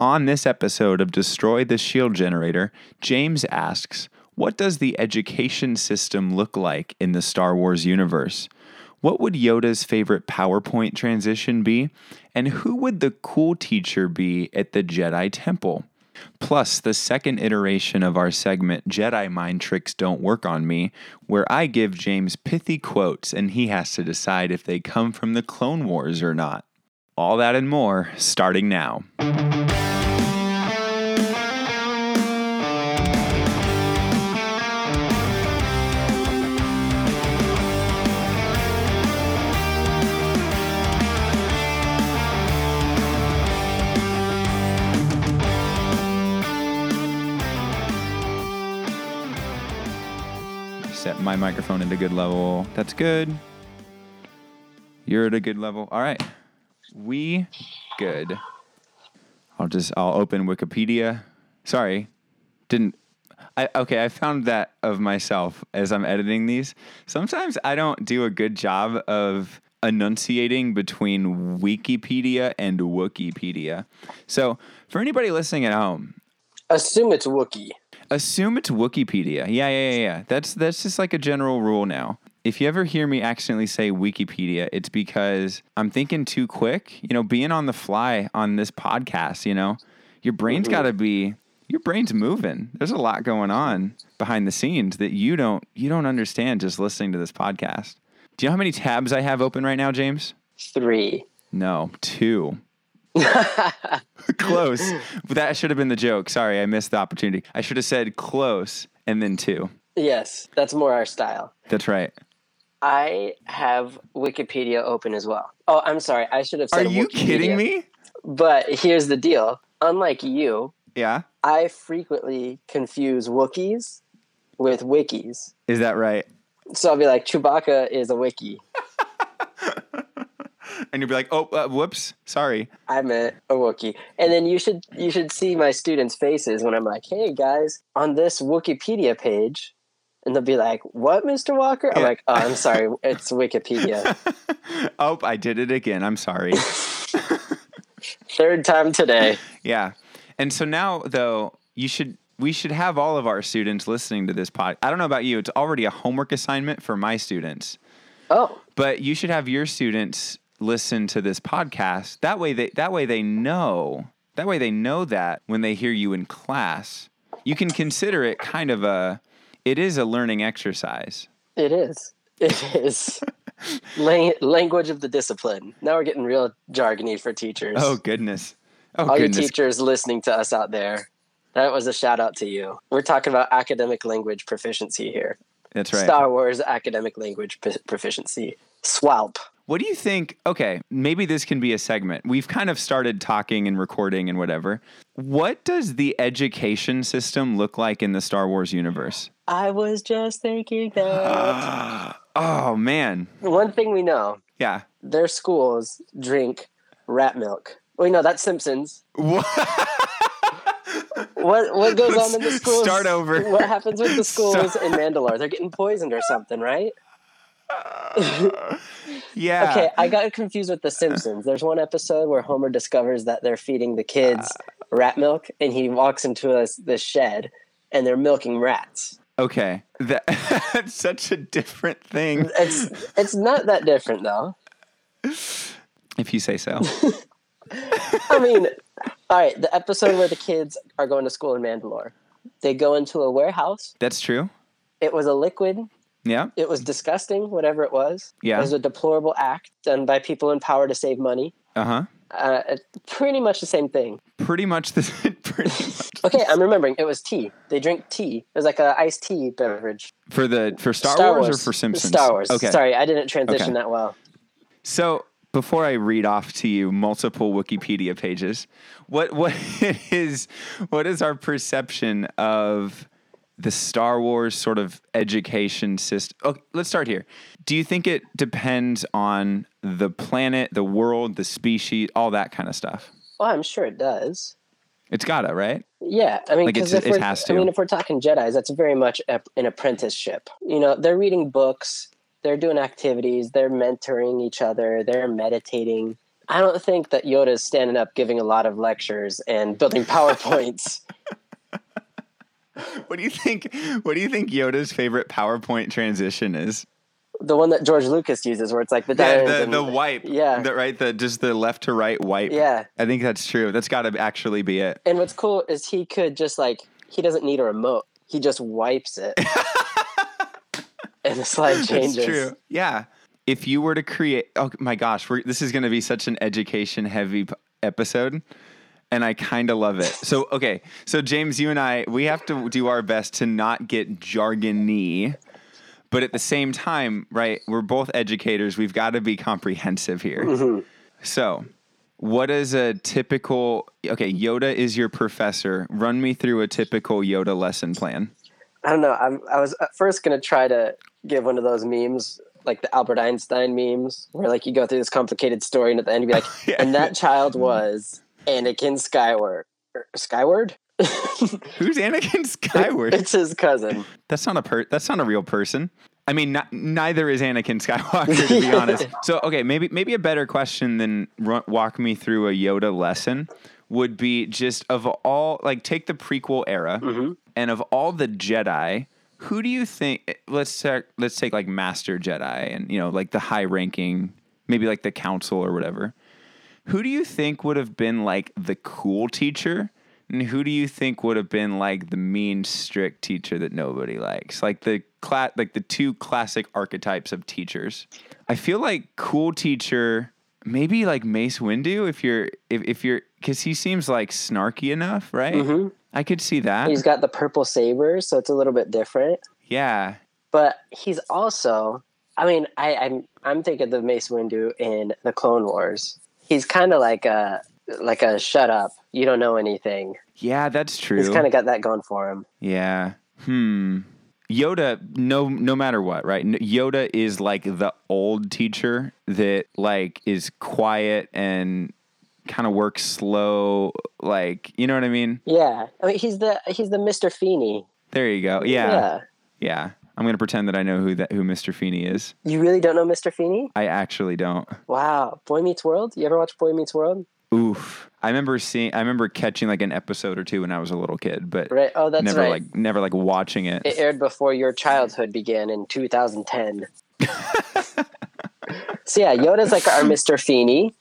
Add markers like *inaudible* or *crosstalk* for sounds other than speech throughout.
On this episode of Destroy the Shield Generator, James asks, What does the education system look like in the Star Wars universe? What would Yoda's favorite PowerPoint transition be? And who would the cool teacher be at the Jedi Temple? Plus, the second iteration of our segment, Jedi Mind Tricks Don't Work on Me, where I give James pithy quotes and he has to decide if they come from the Clone Wars or not. All that and more starting now. Set my microphone at a good level. That's good. You're at a good level. All right. We good. I'll just I'll open Wikipedia. Sorry. Didn't I okay, I found that of myself as I'm editing these. Sometimes I don't do a good job of enunciating between Wikipedia and Wikipedia. So, for anybody listening at home, Assume it's Wookiee. Assume it's Wikipedia. Yeah, yeah, yeah, yeah. That's that's just like a general rule now. If you ever hear me accidentally say Wikipedia, it's because I'm thinking too quick. You know, being on the fly on this podcast, you know, your brain's mm-hmm. got to be your brain's moving. There's a lot going on behind the scenes that you don't you don't understand just listening to this podcast. Do you know how many tabs I have open right now, James? Three. No, two. *laughs* close. But that should have been the joke. Sorry, I missed the opportunity. I should have said close and then two. Yes, that's more our style. That's right. I have Wikipedia open as well. Oh, I'm sorry. I should have Are said you kidding me? But here's the deal. Unlike you, Yeah. I frequently confuse Wookiees with wikis. Is that right? So I'll be like, Chewbacca is a wiki. *laughs* And you'll be like, oh, uh, whoops, sorry. I meant a Wookiee. And then you should you should see my students' faces when I'm like, hey guys, on this Wikipedia page. And they'll be like, What, Mr. Walker? I'm Yeah. like, Oh, I'm sorry, *laughs* it's Wikipedia. *laughs* oh, I did it again. I'm sorry. Third time today. yeah. And so now, though, you should. We should have all of our students listening to this pod. I don't know about you; it's already a homework assignment for my students. Oh, But you should have your students listen to this podcast. That way they that way they know. That way they know that when they hear you in class, you can consider it kind of a it is a learning exercise. it is. It is. Lang- language of the discipline. Now we're getting real jargony for teachers. Oh goodness. Oh All goodness. your teachers listening to us out there. That was a shout out to you. We're talking about academic language proficiency here. That's right. Star Wars academic language p- proficiency. SWALP. What do you think? Okay, maybe this can be a segment. We've kind of started talking and recording and whatever. What does the education system look like in the Star Wars universe? I was just thinking that. *gasps* oh man. One thing we know Yeah. their schools drink rat milk. Wait, no, that's Simpsons. What? What what goes Let's *laughs* on in the schools? start over. What happens with the *laughs* schools in Mandalore? They're getting poisoned or something, right? *laughs* yeah. Okay, I got confused with The Simpsons. There's one episode where Homer discovers that they're feeding the kids rat milk, and he walks into a, this shed, and they're milking rats. Okay. That, *laughs* that's such a different thing. It's it's not that different though. If you say so. *laughs* I mean, all right, the episode where the kids are going to school in Mandalore, they go into a warehouse. That's true. It was a liquid. Yeah. It was disgusting, whatever it was. Yeah. It was a deplorable act done by people in power to save money. Uh huh. Uh, pretty much the same thing. Pretty much the *laughs* pretty *laughs* much Okay, I'm remembering. It was tea. They drink tea. It was like a iced tea beverage. for the for Star, Wars, or for Simpsons. Star Wars. Okay. Sorry, I didn't transition Okay. that well. So before I read off to you multiple Wikipedia pages, what what *laughs* is what is our perception of the Star Wars sort of education system? Okay, oh, let's start here. Do you think it depends on the planet, the world, the species, all that kind of stuff? Well, I'm sure it does. It's gotta, right? Yeah, I mean, Like, if it has I mean, if we're talking Jedi's, that's very much a, an apprenticeship. You know, they're reading books, they're doing activities, they're mentoring each other, they're meditating. I don't think that Yoda is standing up giving a lot of lectures and building *laughs* PowerPoints. *laughs* What do you think? What do you think Yoda's favorite PowerPoint transition is? the one that George Lucas uses, where it's like the Yeah, the, and- the wipe. Yeah. The, right. The just the left to right wipe. yeah. I think that's true. That's got to actually be it. And what's cool is he could just like he doesn't need a remote. He just wipes it, *laughs* and the slide changes. That's true. Yeah. If you were to create, oh my gosh, we're, this is going to be such an education heavy p- episode. And I kind of love it. So, okay. So, James, you and I, we have to do our best to not get jargony. But at the same time, right, we're both educators. We've got to be comprehensive here. Mm-hmm. So, what is a typical, okay, Yoda is your professor. Run me through a typical Yoda lesson plan. I don't know. I'm, I was at first gonna try to give one of those memes, like the Albert Einstein memes, where like you go through this complicated story, and at the end you be like, *laughs* Yeah. and that child was Anakin Skyward. er, Skyward? *laughs* Who's Anakin Skyward? it's his cousin. That's not a per. That's not a real person. I mean, not, neither is Anakin Skywalker, to be honest. *laughs* So, okay, maybe maybe a better question than walk me through a Yoda lesson would be just of all like take the prequel era and of all the Jedi, who do you think? Let's take let's take like Master Jedi and you know like the high ranking, maybe like the Council or whatever. Who do you think would have been like the cool teacher? And who do you think would have been like the mean, strict teacher that nobody likes? Like the cla- like the two classic archetypes of teachers. I feel like cool teacher, maybe like Mace Windu if you're if, if you're because he seems like snarky enough, right? Mm-hmm. I could see that. He's got the purple saber, so it's a little bit different. yeah. But he's also, I mean, I, I'm I'm thinking of Mace Windu in the Clone Wars. He's kind of like a like a shut up, you don't know anything. Yeah, that's true. He's kind of got that going for him. Yeah. Hmm. Yoda, no, no matter what, right? Yoda is like the old teacher that like is quiet and kind of works slow. Like, you know what I mean? Yeah, I mean he's the he's the Mister Feeney. There you go. Yeah, yeah. yeah. I'm gonna pretend that I know who that who Mr. Feeney is. You really don't know Mister Feeney? I actually don't. Wow, Boy Meets World. You ever watch Boy Meets World? Oof. I remember seeing. I remember catching like an episode or two when I was a little kid, but Right. Oh, that's never right. like never like watching it. it aired before your childhood began in 2010. *laughs* so yeah, Yoda's like our Mr. Feeney.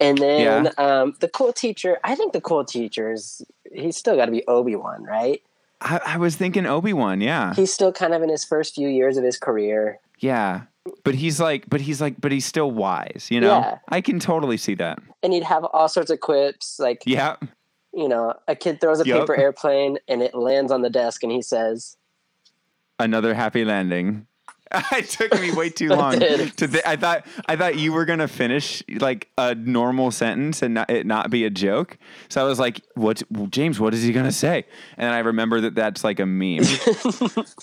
And then um, the cool teacher, I think the cool teacher is, he's still got to be Obi-Wan, right? I, I was thinking Obi Wan. Yeah. He's still kind of in his first few years of his career. Yeah. But he's like, but he's like, but he's still wise, you know? Yeah. I can totally see that. And he'd have all sorts of quips like, Yeah. you know, a kid throws a Yup. paper airplane and it lands on the desk and he says, Another happy landing. *laughs* it took me way too *laughs* long to. Th- I thought I thought you were gonna finish like a normal sentence and not, it not be a joke. So I was like, "What, James? What is he gonna say?" And I remember that that's like a meme.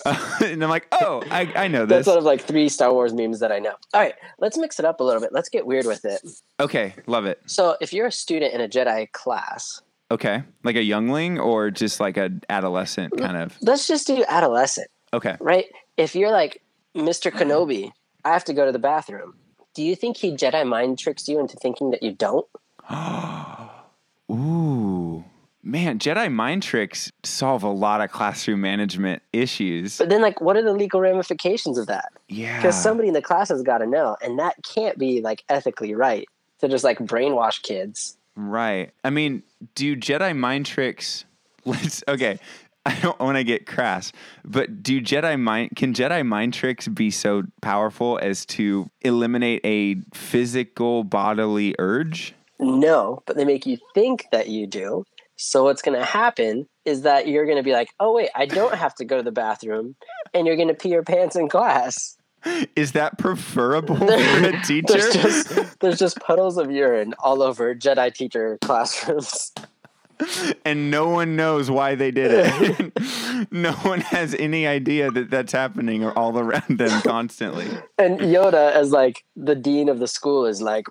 Uh, *laughs* and I'm like, "Oh, I, I know this." that's this." one of like three Star Wars memes that I know. All right, let's mix it up a little bit. Let's get weird with it. Okay, love it. So if you're a student in a Jedi class, Okay, like a youngling or just like a adolescent kind of. let's just do adolescent, Okay. right? If you're like Mr. Mm. Kenobi, I have to go to the bathroom. Do you think he Jedi mind tricks you into thinking that you don't? *gasps* Ooh. Man, Jedi mind tricks solve a lot of classroom management issues. But then, like, what are the legal ramifications of that? Yeah. Because somebody in the class has got to know, and that can't be like ethically right to just like brainwash kids. Right. I mean, do Jedi mind tricks *laughs* let's okay. *laughs* I don't want to get crass, but do Jedi mind can Jedi mind tricks be so powerful as to eliminate a physical bodily urge? No, but they make you think that you do. So what's going to happen is that you're going to be like, "Oh wait, I don't have to go to the bathroom," and you're going to pee your pants in class. Is that preferable *laughs* for a teacher? There's just there's just puddles of urine all over Jedi teacher classrooms. *laughs* and no one knows why they did it. *laughs* no one has any idea that that's happening or all around them constantly. And Yoda, as like the dean of the school, is like,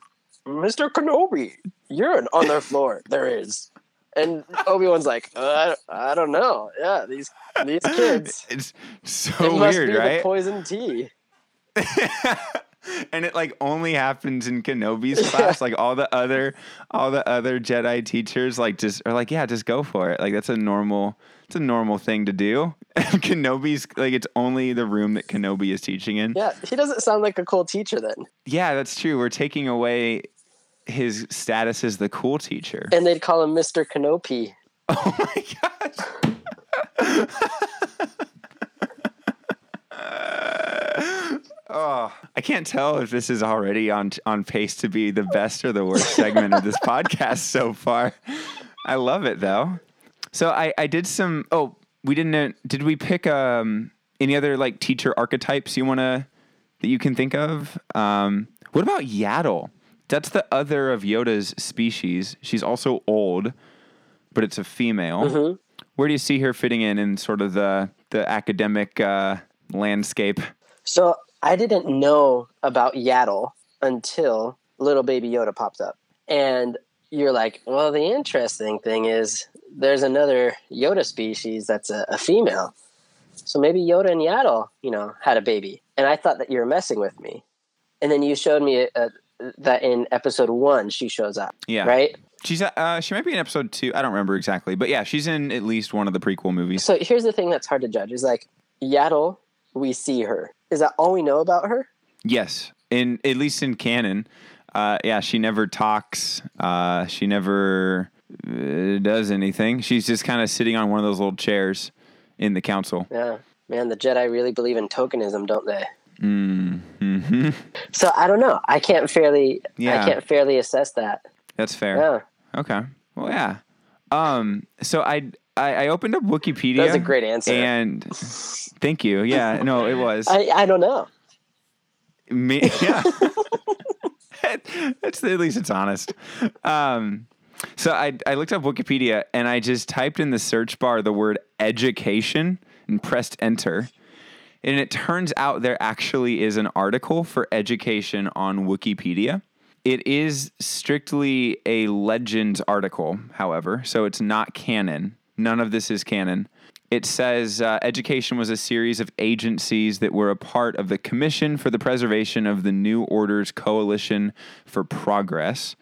"Mr. Kenobi, urine on their floor. There is." And Obi Wan's like, uh, I, I don't know. Yeah, these these kids. *laughs* It's so it must weird, be right? the poison tea. *laughs* and it like only happens in Kenobi's *laughs* class. Like all the other all the other Jedi teachers like just are like, yeah, just go for it. Like that's a normal it's a normal thing to do. *laughs* And Kenobi's like it's only the room that Kenobi is teaching in. Yeah, he doesn't sound like a cool teacher then. Yeah, that's true. We're taking away his status as the cool teacher. And they'd call him Mr. Kenobi. Oh my gosh. Oh, I can't tell if this is already on on pace to be the best or the worst segment of this *laughs* podcast so far. I love it though. So I I did some. Oh, we didn't. Did we pick um any other like teacher archetypes you want to that you can think of? Um, what about Yaddle? That's the other of Yoda's species. She's also old, but it's a female. Mhm. Where do you see her fitting in in sort of the the academic uh, landscape? So I didn't know about Yaddle until little baby Yoda popped up. And you're like, well, the interesting thing is there's another Yoda species that's a, a female. So maybe Yoda and Yaddle, you know, had a baby. And I thought that you were messing with me. And then you showed me uh, that in episode one she shows up, Yeah, right? She's uh, she might be in episode two. I don't remember exactly, but yeah, she's in at least one of the prequel movies. So here's the thing that's hard to judge is like Yaddle, we see her. Is that all we know about her? Yes, in at least in canon. Uh, yeah, she never talks. Uh, she never uh, does anything. She's just kind of sitting on one of those little chairs in the council. Yeah. Man, the Jedi really believe in tokenism, don't they? hmm *laughs* So I don't know. I can't fairly Yeah. I can't fairly assess that. That's fair. Yeah. Okay. Well, yeah. Um. So I I, I opened up Wikipedia. That was a great answer. And thank you. Yeah. No, it was. I, I don't know. Me, *laughs* yeah. That's at least it's honest. Um, so I I looked up Wikipedia and I just typed in the search bar the word education and pressed enter. And it turns out there actually is an article for education on Wikipedia. It is strictly a legends article, however, so it's not canon. None of this is canon. It says uh, education was a series of agencies that were a part of the Commission for the Preservation of the New Order's Coalition for Progress.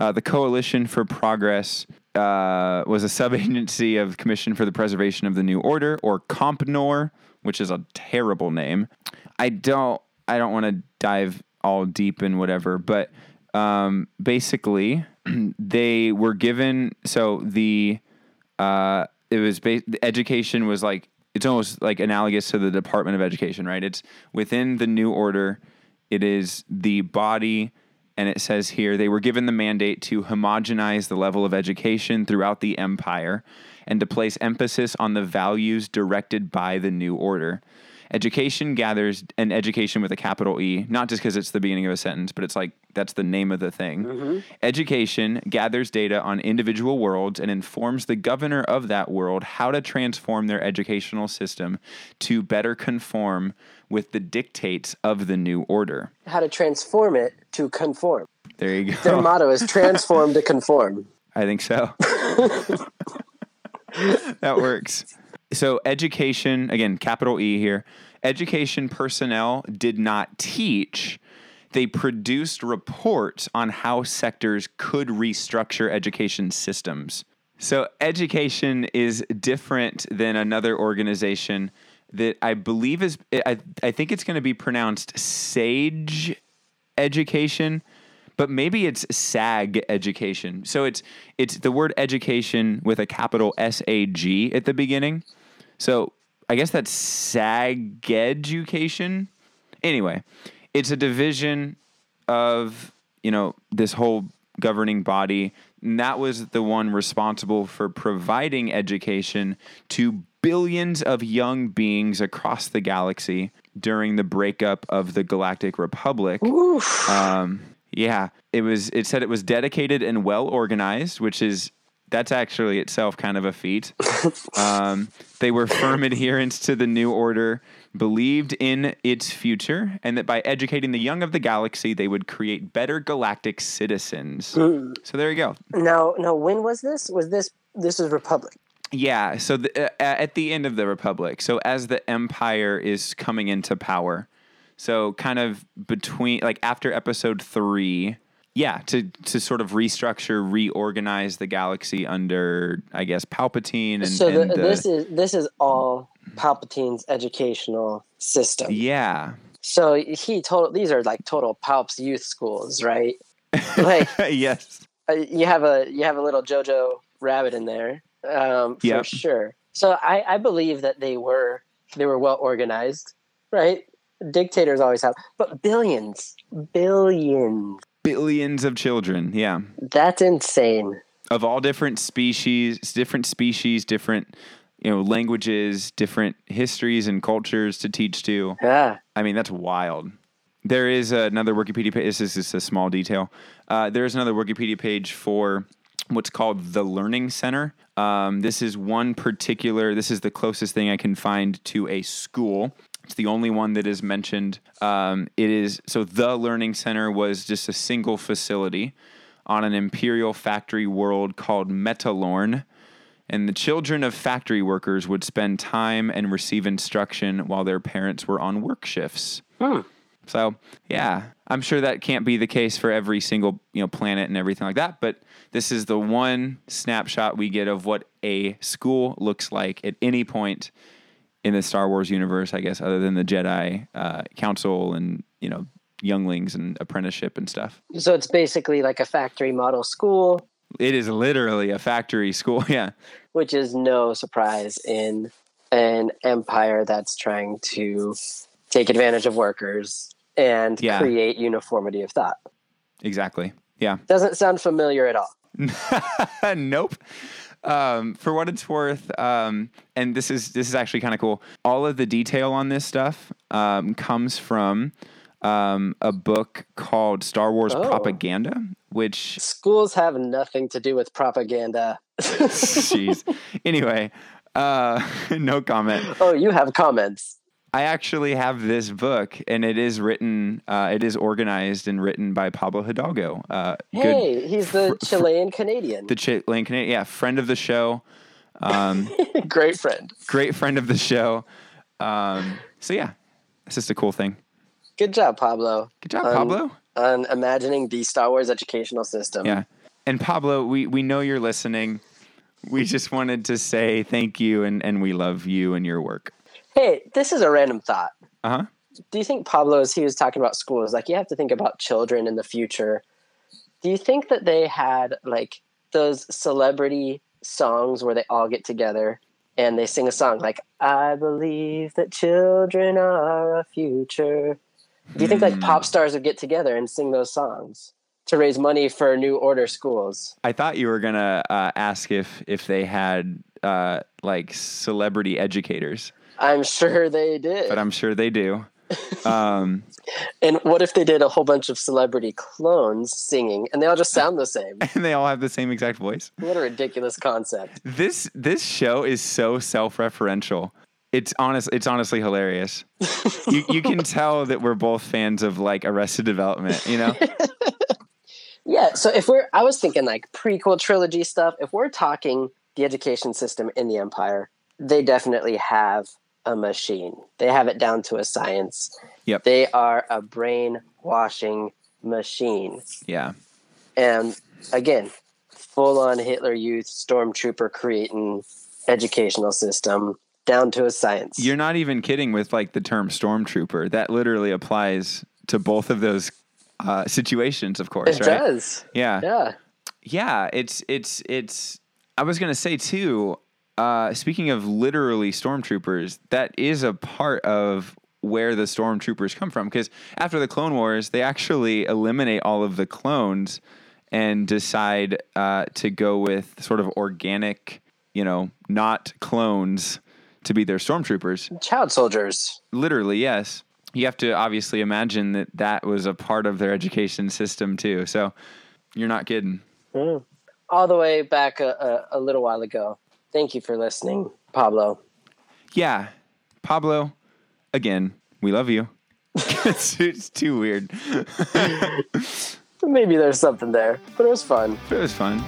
Uh, the Coalition for Progress uh, was a sub-agency of Commission for the Preservation of the New Order, or CompNor, which is a terrible name. I don't, I don't want to dive all deep in whatever, but um, basically, *clears throat* they were given so the uh, it was ba- education was like it's almost like analogous to the Department of Education, right? It's within the New Order. It is the body, and it says here they were given the mandate to homogenize the level of education throughout the empire and to place emphasis on the values directed by the New Order. Education gathers an education with a capital E, not just because it's the beginning of a sentence, but it's like that's the name of the thing. Mm-hmm. Education gathers data on individual worlds and informs the governor of that world how to transform their educational system to better conform with the dictates of the new order. How to transform it to conform. There you go. Their motto is transform to conform. *laughs* I think so. *laughs* that works. So, education, again, capital E here, education personnel did not teach. They produced reports on how sectors could restructure education systems. So, education is different than another organization that I believe is, I, I think it's going to be pronounced SAGE education but maybe it's SAG education. So it's it's the word education with a capital S A G at the beginning. So I guess that's SAG education. Anyway, it's a division of you know this whole governing body. And that was the one responsible for providing education to billions of young beings across the galaxy during the breakup of the Galactic Republic. Um, yeah, it was. It said it was dedicated and well organized, which is that's actually itself kind of a feat. *laughs* um, they were firm adherents to the new order, believed in its future, and that by educating the young of the galaxy, they would create better galactic citizens. So there you go. Now, now, when was this? Was this this is Republic? Yeah. So the, uh, at the end of the Republic, so as the Empire is coming into power, So kind of between like after episode three, yeah, to to sort of restructure, reorganize the galaxy under, I guess, Palpatine and, so the, and the- this is this is all Palpatine's educational system. yeah, So he told these are like total Palp's youth schools, right? *laughs* Like yes, uh, you have a you have a little Jojo rabbit in there, um, for Yep. sure. So I, I believe that they were they were well organized, right? Dictators always have, but billions, billions. Billions of children, yeah, That's insane. of all different species, different species, different you know languages, different histories and cultures to teach to. Yeah. I mean, that's wild. There is another Wikipedia page. This is just a small detail. Uh, there is another Wikipedia page for what's called the Learning Center. Um, this is one particular, this is the closest thing I can find to a school. It's the only one that is mentioned. Um, it is, so the Learning Center was just a single facility on an imperial factory world called Metalorn and the children of factory workers would spend time and receive instruction while their parents were on work shifts. Hmm. So, yeah, I'm sure that can't be the case for every single, you know, planet and everything like that, but this is the one snapshot we get of what a school looks like at any point in the Star Wars universe, I guess, other than the Jedi uh, Council and, you know, younglings and apprenticeship and stuff. So it's basically like a factory model school, It is literally a factory school. *laughs* Yeah. which is no surprise in an empire that's trying to take advantage of workers and Yeah. create uniformity of thought. Exactly. Yeah. Doesn't sound familiar at all. *laughs* nope. Um, for what it's worth, um, and this is this is actually kind of cool. All of the detail on this stuff um, comes from um, a book called Star Wars Oh. Propaganda, which Schools have nothing to do with propaganda. *laughs* jeez. anyway, uh, *laughs* no comment. oh, you have comments. I actually have this book, and it is written, uh, it is organized and written by Pablo Hidalgo. Uh, good, Hey, he's the fr- Chilean Canadian. the Chilean Canadian, yeah, friend of the show. Um, *laughs* Great friend. great friend of the show. Um, so yeah, it's just a cool thing. Good job, Pablo, Good job, Um, Pablo. on imagining the Star Wars educational system. Yeah, and Pablo, we we know you're listening. We just wanted to say thank you and and we love you and your work. Hey, this is a random thought. Uh huh. Do you think Pablo, as he was talking about schools, like you have to think about children in the future? Do you think that they had like those celebrity songs where they all get together and they sing a song like "I believe that children are our future"? Do you think like Hmm. pop stars would get together and sing those songs to raise money for New Order schools? I thought you were gonna uh, ask if if they had uh, like celebrity educators, I'm sure they did. but I'm sure they do. Um, *laughs* and what if they did a whole bunch of celebrity clones singing and they all just sound the same? *laughs* and they all have the same exact voice. what a ridiculous concept. This this show is so self-referential. It's honest. It's honestly hilarious. *laughs* you you can tell that we're both fans of like Arrested Development. You know. Yeah, so if we're, I was thinking like prequel trilogy stuff. If we're talking the education system in the Empire, they definitely have a machine. They have it down to a science. Yep. They are a brainwashing machine. Yeah. And again, full on Hitler Youth stormtrooper creating educational system down to a science. You're not even kidding with like the term stormtrooper. That literally applies to both of those uh, situations, of course, it right? does. Yeah. Yeah. Yeah, it's it's it's I was going to say too uh speaking of literally stormtroopers, that is a part of where the stormtroopers come from because after the clone wars, they actually eliminate all of the clones and decide uh to go with sort of organic, you know, not clones to be their stormtroopers. Child soldiers. Literally, yes. You have to obviously imagine that that was a part of their education system too. So you're not kidding. Mm. All the way back a, a, a little while ago. Thank you for listening, Pablo. Yeah, Pablo. Again, we love you. *laughs* it's, it's too weird, *laughs* Maybe there's something there, but it was fun. it was fun.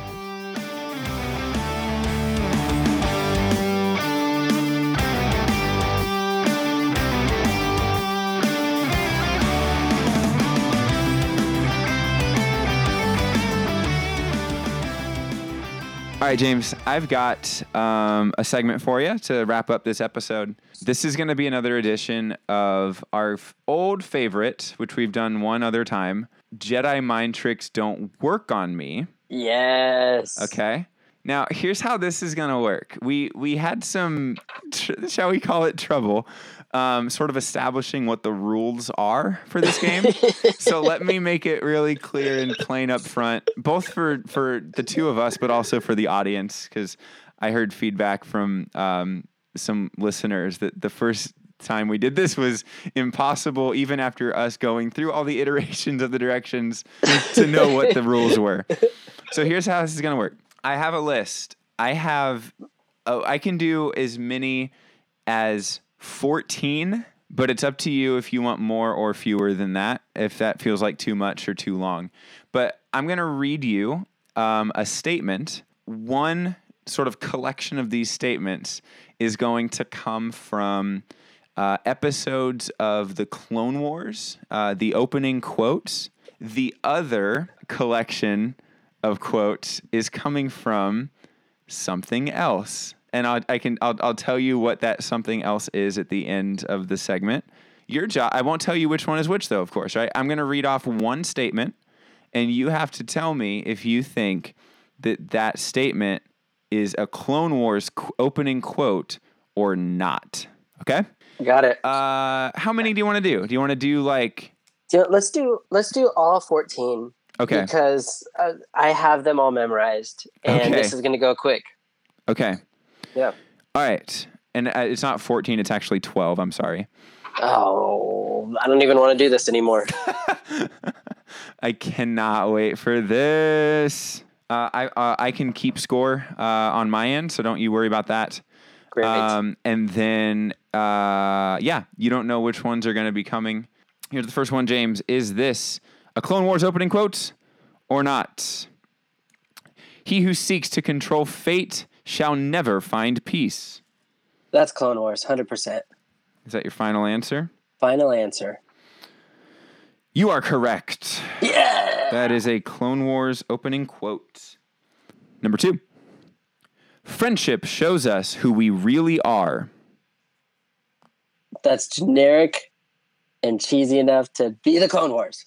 Right, James, I've got um, a segment for you to wrap up this episode. This is going to be another edition of our f- old favorite, which we've done one other time Jedi Mind Tricks Don't Work on Me. Yes. Okay. Now, here's how this is going to work. We we had some, tr- shall we call it trouble, um, sort of establishing what the rules are for this game. *laughs* so let me make it really clear and plain up front, both for for the two of us, but also for the audience, because I heard feedback from um, some listeners that the first time we did this was impossible, even after us going through all the iterations of the directions to know what the rules were. *laughs* So here's how this is going to work. I have a list. I have, oh, I can do as many as 14, but it's up to you if you want more or fewer than that, if that feels like too much or too long. But I'm to read you um, a statement. One sort of collection of these statements is going to come from uh, episodes of the Clone Wars, uh, the opening quotes. The other collection of quote is coming from something else. And I'll, I can I'll, I'll tell you what that something else is at the end of the segment. Your job I won't tell you which one is which though, of course, right? I'm going to read off one statement and you have to tell me if you think that that statement is a Clone Wars opening quote or not. Okay? Got it. Uh how many do you want to do? Do you want to do like let's do let's do all 14 Okay. because uh, I have them all memorized and Okay. this is going to go quick. Okay. Yeah. All right. And uh, it's not 14, it's actually 12. I'm sorry. Oh, I don't even want to do this anymore. *laughs* *laughs* I cannot wait for this. Uh, I uh, I can keep score uh, on my end, so don't you worry about that. Great. Um, and then uh, yeah, you don't know which ones are going to be coming. Here's the first one, James. Is this a Clone Wars opening quote or not? He who seeks to control fate shall never find peace. That's Clone Wars, 100%. Is that your final answer? Final answer. You are correct. Yeah. That is a Clone Wars opening quote. Number two Friendship shows us who we really are. That's generic and cheesy enough to be the Clone Wars.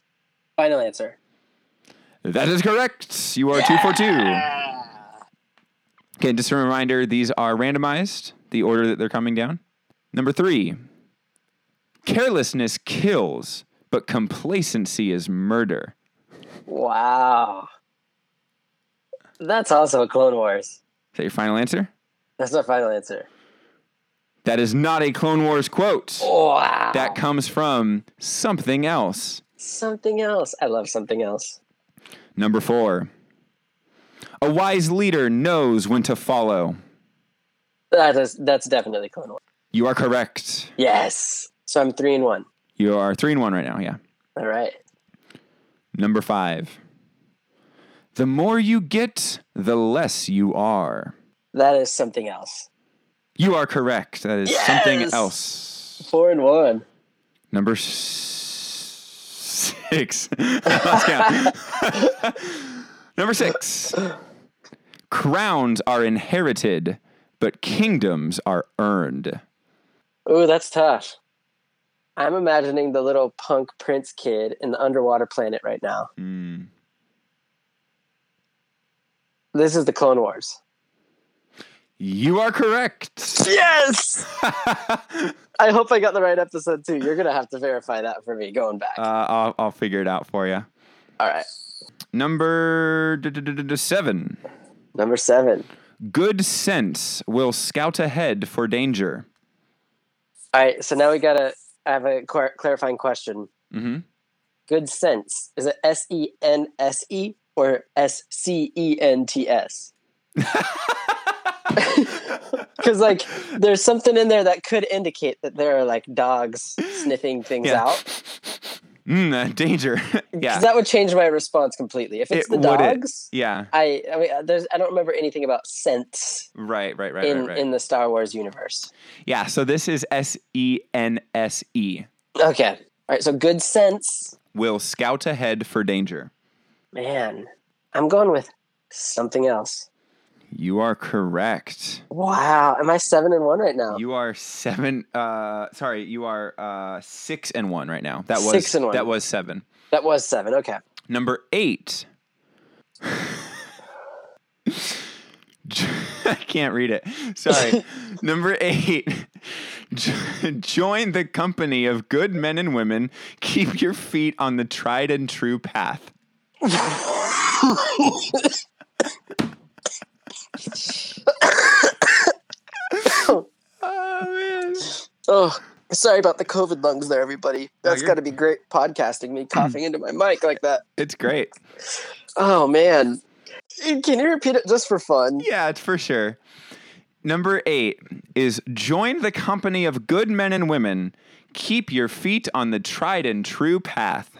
Final answer. That is correct. You are two for two. Okay, just a reminder these are randomized, the order that they're coming down. Number three Carelessness kills, but complacency is murder. Wow. That's also a Clone Wars. Is that your final answer? That's my final answer. That is not a Clone Wars quote. Wow. That comes from something else. Something else. I love something else. Number four. A wise leader knows when to follow. That is that's definitely Clone. You are correct. Yes. So I'm three and one. You are three and one right now, yeah. All right. Number five. The more you get, the less you are. That is something else. You are correct. That is Yes! something else. Four and one. Number s- six. *laughs* *laughs* Number six. Crowns are inherited, but kingdoms are earned. Ooh, that's tough. I'm imagining the little punk prince kid in the underwater planet right now. Hmm. This is the Clone Wars. You are correct. Yes! *laughs* I hope I got the right episode too. You're gonna have to verify that for me going back. Uh, I'll, I'll figure it out for you. All right. Number d- d- d- d- seven. Number seven. Good sense will scout ahead for danger. All right. So now we gotta I have a clar- clarifying question. Mm-hmm. Good sense. Is it S E N S E or S C E N T S? *laughs* *laughs* Because like there's something in there that could indicate that there are like dogs sniffing things Yeah. out. Mm, uh, danger. *laughs* yeah. that would change my response completely. If it's It the would it. dogs, yeah. I I mean uh, there's I don't remember anything about sense Right, right, right, in right, right. in the Star Wars universe. yeah, so this is S E N S E. Okay. All right. So good sense, Will scout ahead for danger. man. I'm going with something else. You are correct. Wow. Am I seven and one right now? You are seven. Uh, sorry, you are uh, six and one right now. That was Six and one. That was seven. that was seven. Okay. Number eight. *laughs* I can't read it. Sorry. *laughs* Number eight. Join the company of good men and women. Keep your feet on the tried and true path. *laughs* oh man. Oh, sorry about the COVID lungs there, everybody. That's you're- got to be great podcasting, me coughing into my mic like that. It's great. Oh, man. Can you repeat it just for fun? Yeah, it's for sure. Number eight is join the company of good men and women. Keep your feet on the tried and true path.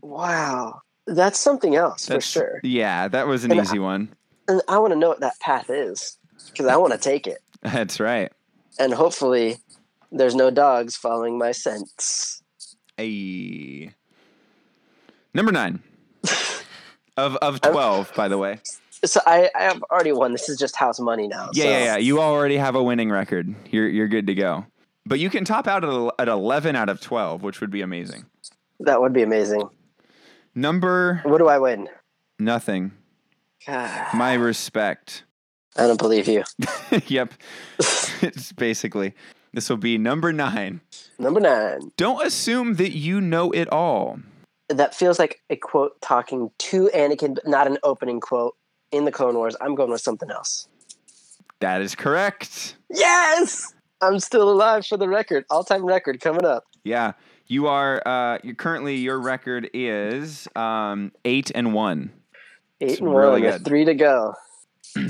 Wow. That's something else for sure. Yeah, that was an And I- easy one. And I want to know what that path is because I want to take it. *laughs* That's right. And hopefully, there's no dogs following my scents. A number nine *laughs* of of oh. twelve, by the way. So I, I have already won. This is just house money now. Yeah, so. yeah, yeah. You already have a winning record. You're you're good to go. But you can top out at, at eleven out of twelve, which would be amazing. That would be amazing. Number What do I win? nothing. God, My respect. I don't believe you. *laughs* yep. it's *laughs* basically this will be number nine. Number nine. Don't assume that you know it all. That feels like a quote talking to Anakin, but not an opening quote in the Clone Wars. I'm going with something else. That is correct. Yes! I'm still alive for the record. All time record coming up. Yeah. You are uh you currently your record is um eight and one. Eight It's and really one with good. three to go. *clears throat*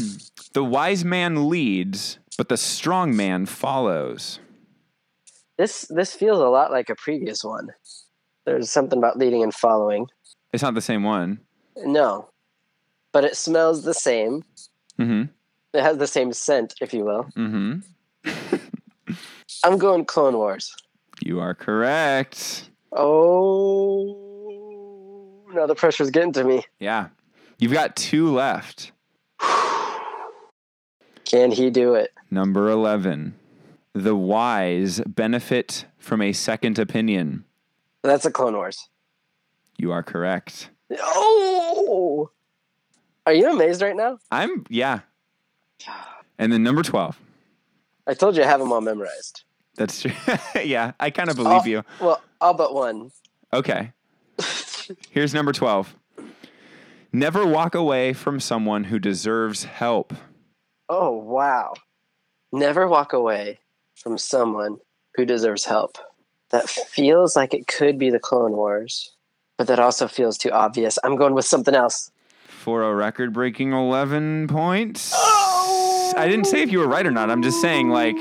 The wise man leads, but the strong man follows. This this feels a lot like a previous one. There's something about leading and following. It's not the same one. No. But it smells the same. Mm-hmm. It has the same scent, if you will. Mm-hmm. *laughs* I'm going Clone Wars. You are correct. Oh, now the pressure's getting to me. Yeah. You've got two left. Can he do it? Number 11. The wise benefit from a second opinion. That's a Clone Wars. You are correct. Oh, are you amazed right now? I'm, yeah. And then number 12. I told you I have them all memorized. That's true. *laughs* yeah, I kind of oh, believe Oh. you. Well, all but one. Okay. *laughs* Here's number 12. Never walk away from someone who deserves help. Oh, wow. Never walk away from someone who deserves help. That feels like it could be the Clone Wars, but that also feels too obvious. I'm going with something else. For a record breaking 11 points. I didn't say if you were right or not. I'm just saying, like,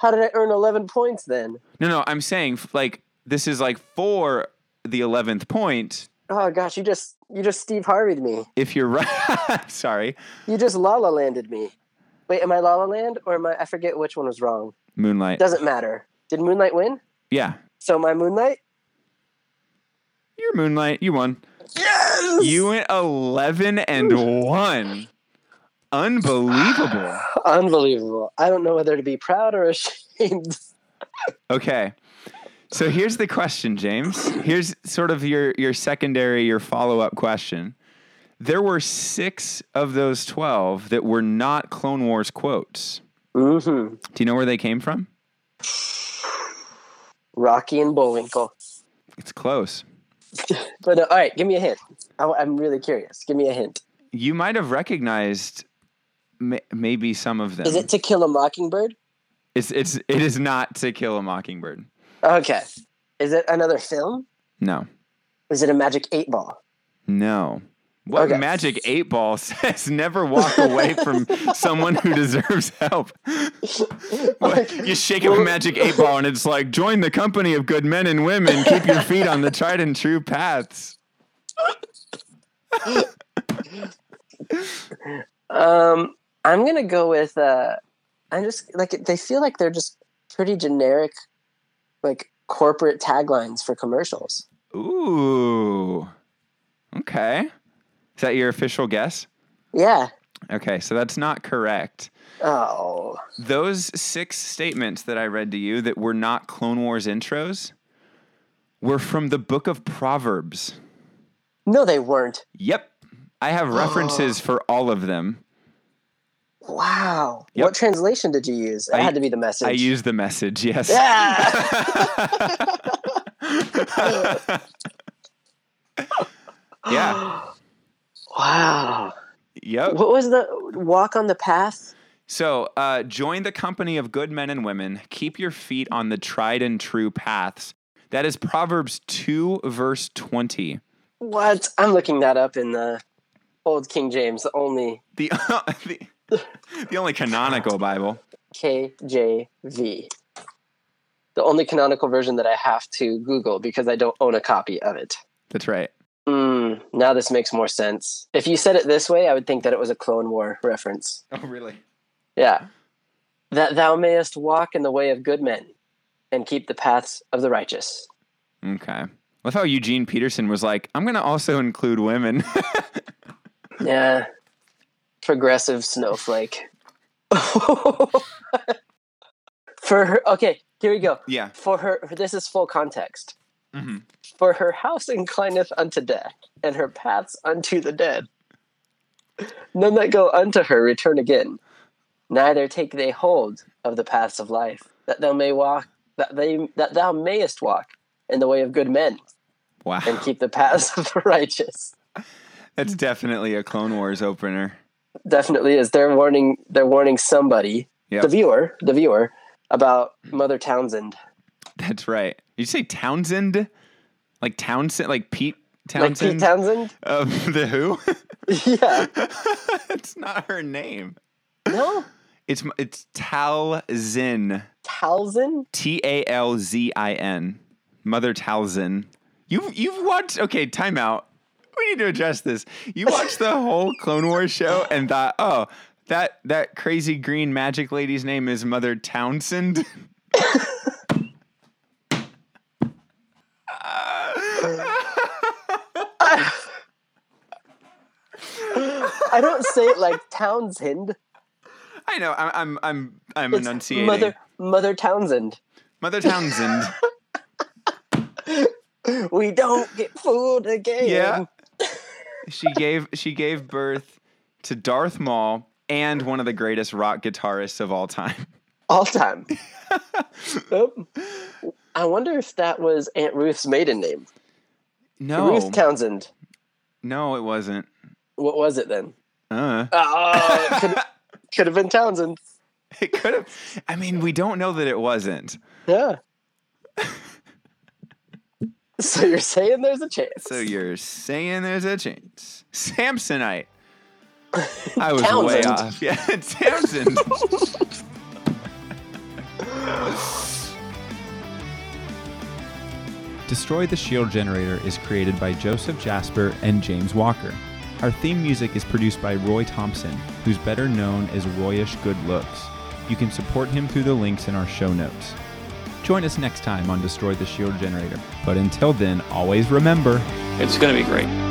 How did I earn 11 points then? no, no, I'm saying, like, this is like for the 11th point. Oh gosh, you just you just Steve Harvey'd me. If you're right, *laughs* sorry, You just La La Landed me. Wait, am I La La Land or am I? I forget which one was wrong. Moonlight. Doesn't matter. Did Moonlight win? Yeah, So my Moonlight. you're Moonlight. You won. Yes. You went 11 and 1. Unbelievable. *sighs* Unbelievable. I don't know whether to be proud or ashamed. *laughs* Okay. So here's the question, James. Here's sort of your your secondary, your follow-up question. There were 6 of those 12 that were not Clone Wars quotes. Mm-hmm. Do you know where they came from? Rocky and Bullwinkle. It's close. *laughs* But uh, all right, give me a hint. I, I'm really curious. Give me a hint. You might have recognized ma- maybe some of them. Is it To Kill a Mockingbird? It's it's it is not To Kill a Mockingbird. Okay. Is it another film? No. Is it a Magic Eight Ball? No. What Okay. Magic 8 Ball *laughs* says never walk away from someone who deserves help. *laughs* You shake up a Magic 8 Ball and it's like, join the company of good men and women. Keep your feet on the tried and true paths. Um, I'm gonna go with. Uh, I'm just like they feel like they're just pretty generic, like corporate taglines for commercials. Ooh. Okay. Is that your official guess? Yeah, Okay, so that's not correct. Oh, Those six statements that I read to you that were not Clone Wars intros were from the book of Proverbs. no, they weren't. Yep. I have references *gasps* for all of them. Wow. Yep. What translation did you use? It I- had to be the message. I used the message, yes. *laughs* Yeah. yeah. *gasps* wow. Yep. What was the walk on the path? So, uh, join the company of good men and women. Keep your feet on the tried and true paths. That is Proverbs 2, verse 20. What? I'm looking that up in the old King James, the only The, *laughs* the, *laughs* the only canonical Bible. KJV. The only canonical version that I have to Google because I don't own a copy of it. That's right. Mm, now this makes more sense. If you said it this way, I would think that it was a Clone War reference. Oh, really? Yeah. That thou mayest walk in the way of good men and keep the paths of the righteous. Okay. With how Eugene Peterson was like, I'm going to also include women. *laughs* Yeah. Progressive snowflake. For her, okay, here we go. yeah. For her, this is full context. hmm For her house inclineth unto death, and her paths unto the dead. None that go unto her return again. Neither take they hold of the paths of life, that thou may walk, that they that thou mayest walk in the way of good men, Wow. and keep the paths *laughs* of the righteous. That's definitely a Clone Wars opener. Definitely is. They're warning. They're warning somebody, Yep. the viewer, the viewer, about mm. Mother Townsend, That's right. Did you say Townsend? Like Townsend? Like Pete Townshend? like? Pete Townshend. of *laughs* The Who? *laughs* yeah. *laughs* It's not her name. No, It's it's Talzin. Townsend. T A L Z I N. Mother Talzin. You you've watched okay, timeout. We need to address this. You watched the whole Clone Wars show and thought, oh, that that crazy green magic lady's name is Mother Townsend. *laughs* I don't say it like Townsend. I know. I'm I'm I'm I'm It's enunciating. Mother Mother Townsend. Mother Townsend. *laughs* We don't get fooled again. Yeah. She gave she gave birth to Darth Maul and one of the greatest rock guitarists of all time. All time. *laughs* Oop. I wonder if that was Aunt Ruth's maiden name. No, Ruth Townsend. no, it wasn't. What was it then? Uh, Oh, could, could have been Townsend. it could have. I mean, we don't know that it wasn't. Yeah. *laughs* *laughs* so you're saying there's a chance? So you're saying there's a chance? Samsonite. I was way off. *laughs* Yeah, Townsend. Destroy the Shield Generator is created by Joseph Jasper and James Walker. Our theme music is produced by Roy Thompson, who's better known as Royish Good Looks. You can support him through the links in our show notes. Join us next time on Destroy the Shield Generator. But until then, always remember It's going to be great.